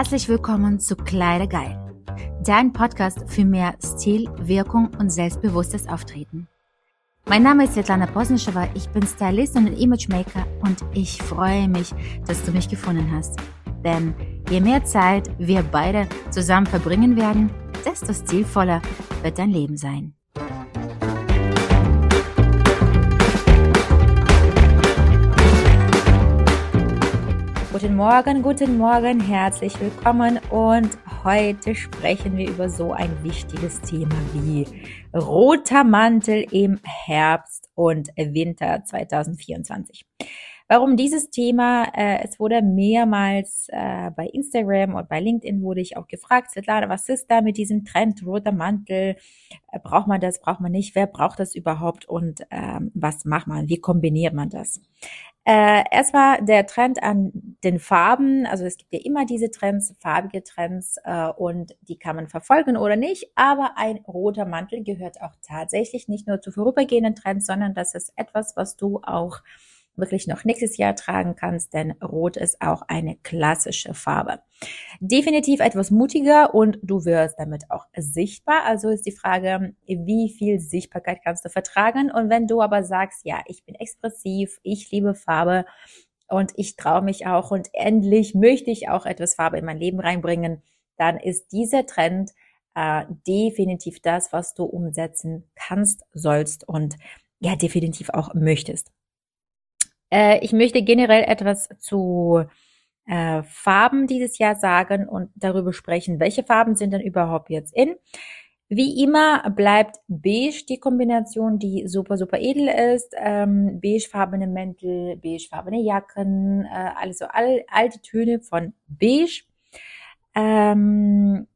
Herzlich willkommen zu Kleidergeil, dein Podcast für mehr Stil, Wirkung und selbstbewusstes Auftreten. Mein Name ist Svetlana Posnischewa, ich bin Stylist und Imagemaker und ich freue mich, dass du mich gefunden hast. Denn je mehr Zeit wir beide zusammen verbringen werden, desto stilvoller wird dein Leben sein. Guten Morgen, guten Morgen, herzlich willkommen und heute sprechen wir über so ein wichtiges Thema wie roter Mantel im Herbst und Winter 2024. Warum dieses Thema? Äh, es wurde mehrmals äh, bei Instagram und bei LinkedIn wurde ich auch gefragt, Svetlana, was ist da mit diesem Trend roter Mantel? Äh, braucht man das? Braucht man nicht? Wer braucht das überhaupt? Und ähm, was macht man? Wie kombiniert man das? Äh, erstmal der Trend an den Farben. Also es gibt ja immer diese Trends, farbige Trends äh, und die kann man verfolgen oder nicht. Aber ein roter Mantel gehört auch tatsächlich nicht nur zu vorübergehenden Trends, sondern das ist etwas, was du auch wirklich noch nächstes Jahr tragen kannst, denn Rot ist auch eine klassische Farbe. Definitiv etwas mutiger und du wirst damit auch sichtbar. Also ist die Frage, wie viel Sichtbarkeit kannst du vertragen? Und wenn du aber sagst, ja, ich bin expressiv, ich liebe Farbe und ich traue mich auch und endlich möchte ich auch etwas Farbe in mein Leben reinbringen, dann ist dieser Trend äh, definitiv das, was du umsetzen kannst, sollst und ja, definitiv auch möchtest. Äh, ich möchte generell etwas zu äh, Farben dieses Jahr sagen und darüber sprechen, welche Farben sind denn überhaupt jetzt in. Wie immer bleibt beige die Kombination, die super, super edel ist. Ähm, beigefarbene Mäntel, beigefarbene Jacken, äh, also all, alte Töne von beige. Ähm,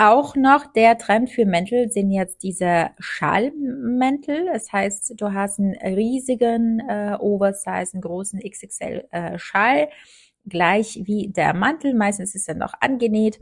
auch noch der Trend für Mäntel sind jetzt diese Schallmäntel. Das heißt, du hast einen riesigen äh, Oversize, einen großen XXL äh, Schall, gleich wie der Mantel. Meistens ist er noch angenäht.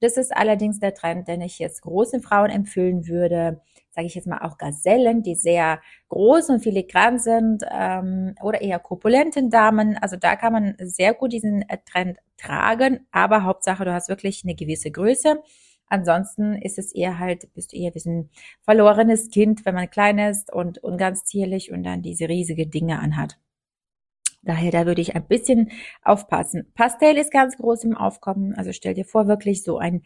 Das ist allerdings der Trend, den ich jetzt großen Frauen empfehlen würde. Sage ich jetzt mal auch Gazellen, die sehr groß und filigran sind ähm, oder eher korpulenten Damen. Also da kann man sehr gut diesen äh, Trend tragen, aber Hauptsache, du hast wirklich eine gewisse Größe. Ansonsten ist es eher halt, bist du eher wie ein verlorenes Kind, wenn man klein ist und, und ganz zierlich und dann diese riesige Dinge anhat. Daher, da würde ich ein bisschen aufpassen. Pastell ist ganz groß im Aufkommen. Also stell dir vor, wirklich so ein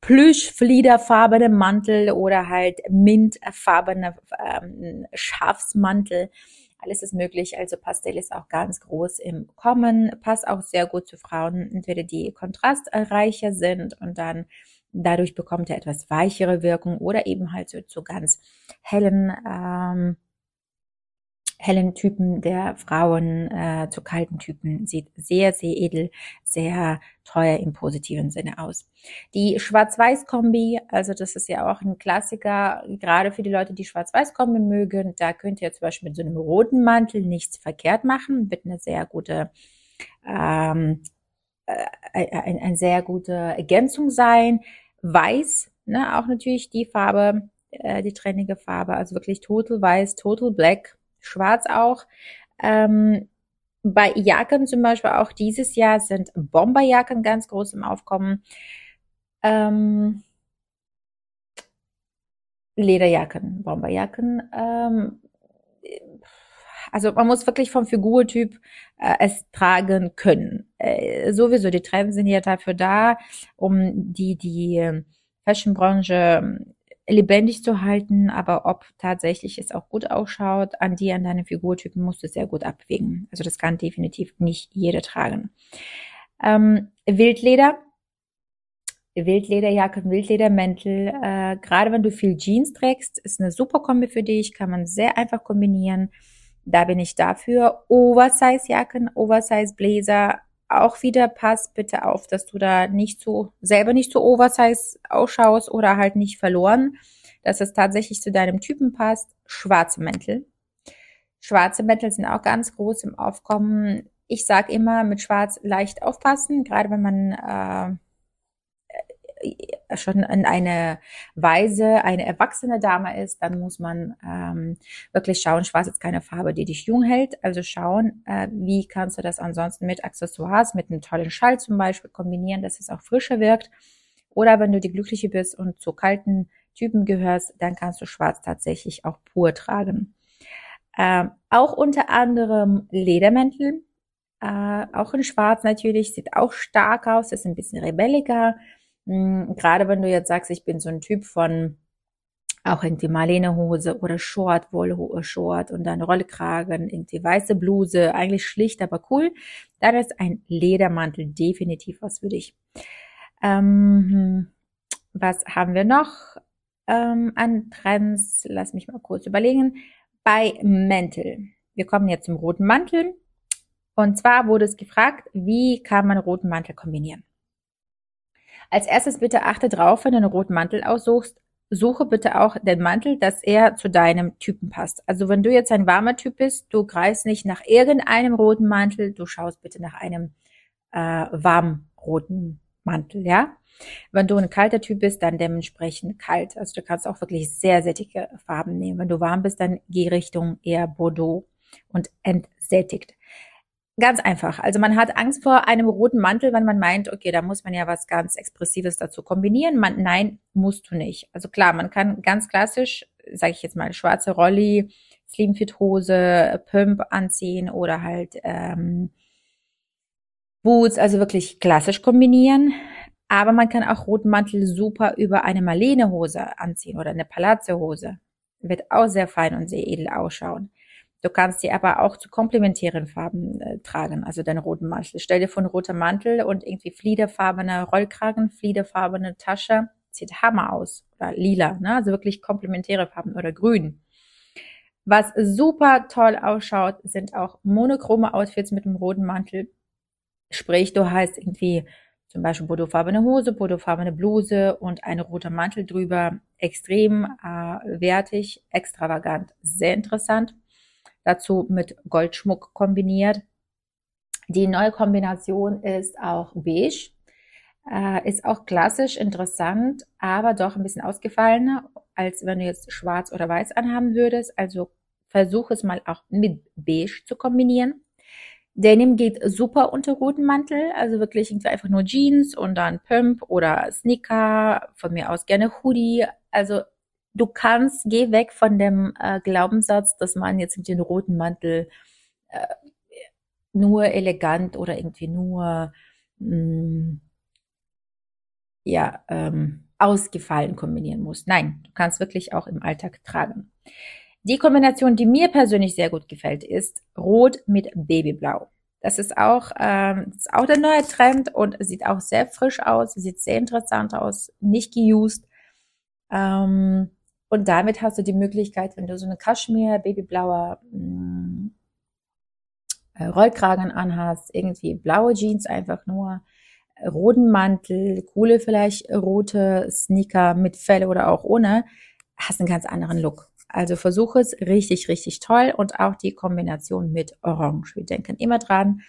plüschfliederfarbene Mantel oder halt mintfarbene ähm, Schafsmantel. Alles ist möglich. Also Pastell ist auch ganz groß im Kommen. Passt auch sehr gut zu Frauen, entweder die kontrastreicher sind und dann Dadurch bekommt er etwas weichere Wirkung oder eben halt so zu ganz hellen, ähm, hellen Typen der Frauen, äh, zu kalten Typen. Sieht sehr, sehr edel, sehr teuer im positiven Sinne aus. Die Schwarz-Weiß-Kombi, also das ist ja auch ein Klassiker, gerade für die Leute, die Schwarz-Weiß-Kombi mögen. Da könnt ihr zum Beispiel mit so einem roten Mantel nichts verkehrt machen. Wird eine sehr gute ähm, äh, ein, ein sehr gute Ergänzung sein. Weiß, ne, auch natürlich die Farbe, äh, die trennige Farbe, also wirklich total weiß, total black, schwarz auch. Ähm, bei Jacken zum Beispiel auch dieses Jahr sind Bomberjacken ganz groß im Aufkommen. Ähm, Lederjacken, Bomberjacken. Ähm, also man muss wirklich vom Figurtyp äh, es tragen können. Äh, sowieso, die Trends sind ja dafür da, um die, die Fashionbranche ähm, lebendig zu halten, aber ob tatsächlich es auch gut ausschaut, an die, an deine Figurtypen musst du sehr gut abwägen. Also das kann definitiv nicht jeder tragen. Ähm, Wildleder, Wildlederjacke, Wildledermäntel, äh, gerade wenn du viel Jeans trägst, ist eine super Kombi für dich, kann man sehr einfach kombinieren. Da bin ich dafür. Oversize-Jacken, Oversize-Bläser, auch wieder pass bitte auf, dass du da nicht so, selber nicht so Oversize ausschaust oder halt nicht verloren, dass es tatsächlich zu deinem Typen passt. Schwarze Mäntel. Schwarze Mäntel sind auch ganz groß im Aufkommen. Ich sag immer, mit Schwarz leicht aufpassen, gerade wenn man äh, schon in eine Weise eine erwachsene Dame ist, dann muss man ähm, wirklich schauen, schwarz ist keine Farbe, die dich jung hält. Also schauen, äh, wie kannst du das ansonsten mit Accessoires, mit einem tollen Schall zum Beispiel kombinieren, dass es auch frischer wirkt. Oder wenn du die Glückliche bist und zu kalten Typen gehörst, dann kannst du schwarz tatsächlich auch pur tragen. Ähm, auch unter anderem Ledermäntel, äh, auch in Schwarz natürlich, sieht auch stark aus, ist ein bisschen rebelliger. Mhm, Gerade wenn du jetzt sagst, ich bin so ein Typ von auch irgendwie Marlene-Hose oder Short, Woll-Short und dann Rollkragen, irgendwie weiße Bluse, eigentlich schlicht, aber cool. Dann ist ein Ledermantel definitiv was für dich. Ähm, was haben wir noch ähm, an Trends? Lass mich mal kurz überlegen. Bei Mäntel. Wir kommen jetzt zum roten Mantel. Und zwar wurde es gefragt, wie kann man roten Mantel kombinieren? Als erstes bitte achte drauf, wenn du einen roten Mantel aussuchst, suche bitte auch den Mantel, dass er zu deinem Typen passt. Also wenn du jetzt ein warmer Typ bist, du greifst nicht nach irgendeinem roten Mantel, du schaust bitte nach einem äh, warm roten Mantel, ja. Wenn du ein kalter Typ bist, dann dementsprechend kalt. Also du kannst auch wirklich sehr sättige Farben nehmen. Wenn du warm bist, dann geh Richtung eher Bordeaux und entsättigt. Ganz einfach. Also man hat Angst vor einem roten Mantel, wenn man meint, okay, da muss man ja was ganz Expressives dazu kombinieren. Man, nein, musst du nicht. Also klar, man kann ganz klassisch, sage ich jetzt mal, schwarze Rolli, Slimfit Hose, Pump anziehen oder halt ähm, Boots, also wirklich klassisch kombinieren. Aber man kann auch roten Mantel super über eine Marlene Hose anziehen oder eine Palazzo Hose. Wird auch sehr fein und sehr edel ausschauen. Du kannst sie aber auch zu komplementären Farben äh, tragen, also deinen roten Mantel. Stell dir vor, ein roter Mantel und irgendwie fliederfarbene Rollkragen, fliederfarbene Tasche. Sieht Hammer aus. Oder lila, ne? also wirklich komplementäre Farben oder grün. Was super toll ausschaut, sind auch monochrome Outfits mit dem roten Mantel. Sprich, du hast irgendwie zum Beispiel bordeauxfarbene Hose, bordeauxfarbene Bluse und ein roter Mantel drüber. Extrem äh, wertig, extravagant, sehr interessant dazu mit Goldschmuck kombiniert. Die neue Kombination ist auch beige, äh, ist auch klassisch interessant, aber doch ein bisschen ausgefallener, als wenn du jetzt schwarz oder weiß anhaben würdest. Also versuch es mal auch mit beige zu kombinieren. Denim geht super unter roten Mantel, also wirklich irgendwie einfach nur Jeans und dann Pump oder Sneaker, von mir aus gerne Hoodie. Also du kannst, geh weg von dem äh, Glaubenssatz, dass man jetzt mit dem roten Mantel äh, nur elegant oder irgendwie nur mh, mm, ja ähm, ausgefallen kombinieren muss. Nein, du kannst wirklich auch im Alltag tragen. Die Kombination, die mir persönlich sehr gut gefällt, ist Rot mit Babyblau. Das ist auch, ähm, ist auch der neue Trend und sieht auch sehr frisch aus, sieht sehr interessant aus, nicht geused. Ähm, und damit hast du die Möglichkeit, wenn du so eine Kaschmir, babyblauer mm, äh, Rollkragen anhast, irgendwie blaue Jeans einfach nur, roten Mantel, coole vielleicht rote Sneaker mit Felle oder auch ohne, hast einen ganz anderen Look. Also versuche es richtig, richtig toll und auch die Kombination mit Orange. Wir denken immer dran,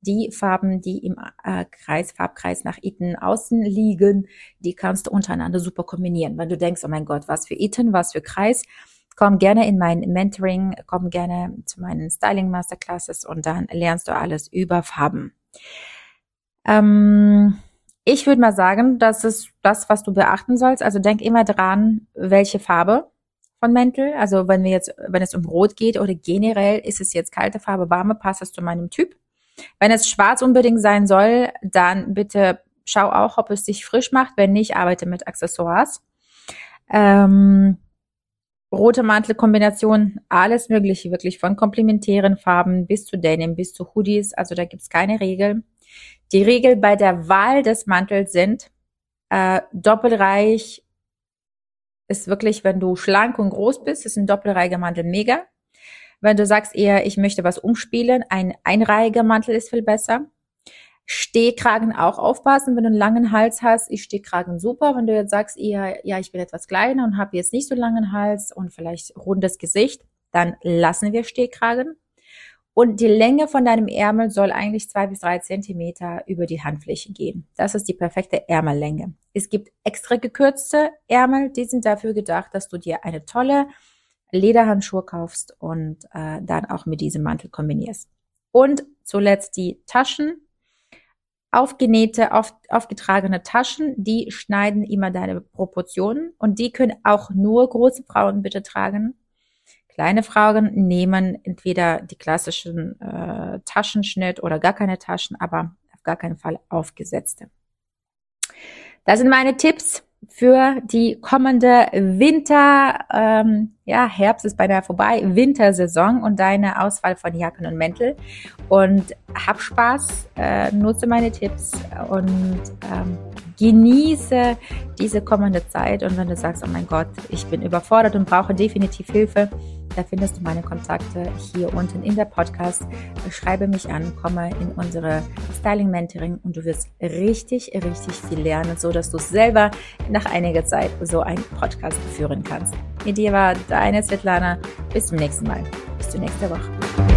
die Farben, die im äh, Kreis, Farbkreis nach Iten außen liegen, die kannst du untereinander super kombinieren. Wenn du denkst, oh mein Gott, was für Iten, was für Kreis, komm gerne in mein Mentoring, komm gerne zu meinen Styling Masterclasses und dann lernst du alles über Farben. Ähm, ich würde mal sagen, das ist das, was du beachten sollst. Also denk immer dran, welche Farbe von Mäntel. Also wenn wir jetzt, wenn es um Rot geht oder generell ist es jetzt kalte Farbe, warme, passt es zu meinem Typ. Wenn es schwarz unbedingt sein soll, dann bitte schau auch, ob es dich frisch macht. Wenn nicht, arbeite mit Accessoires. Ähm, rote Mantelkombination, alles mögliche, wirklich von komplementären Farben bis zu Denim, bis zu Hoodies. Also da gibt's keine Regel. Die Regel bei der Wahl des Mantels sind äh, doppelreich ist wirklich, wenn du schlank und groß bist, ist ein doppelreiger Mantel mega. Wenn du sagst eher, ich möchte was umspielen, ein einreihiger Mantel ist viel besser. Stehkragen auch aufpassen, wenn du einen langen Hals hast, ist Stehkragen super. Wenn du jetzt sagst eher, ja, ich bin etwas kleiner und habe jetzt nicht so langen Hals und vielleicht rundes Gesicht, dann lassen wir Stehkragen. Und die Länge von deinem Ärmel soll eigentlich zwei bis drei Zentimeter über die Handfläche gehen. Das ist die perfekte Ärmellänge. Es gibt extra gekürzte Ärmel, die sind dafür gedacht, dass du dir eine tolle Lederhandschuhe kaufst und äh, dann auch mit diesem Mantel kombinierst. Und zuletzt die Taschen. Aufgenähte, auf, aufgetragene Taschen, die schneiden immer deine Proportionen und die können auch nur große Frauen bitte tragen. Kleine Frauen nehmen entweder die klassischen äh, Taschenschnitt oder gar keine Taschen, aber auf gar keinen Fall aufgesetzte. Das sind meine Tipps für die kommende Winter, ähm, ja, Herbst ist beinahe vorbei, Wintersaison und deine Auswahl von Jacken und Mäntel. Und hab Spaß, äh, nutze meine Tipps und ähm, genieße diese kommende Zeit. Und wenn du sagst, oh mein Gott, ich bin überfordert und brauche definitiv Hilfe, da findest du meine Kontakte hier unten in der Podcast. Schreibe mich an, komme in unsere Styling Mentoring und du wirst richtig, richtig viel lernen, so dass du selber nach einiger Zeit so einen Podcast führen kannst. Mit dir war deine Svetlana. Bis zum nächsten Mal. Bis zur nächsten Woche.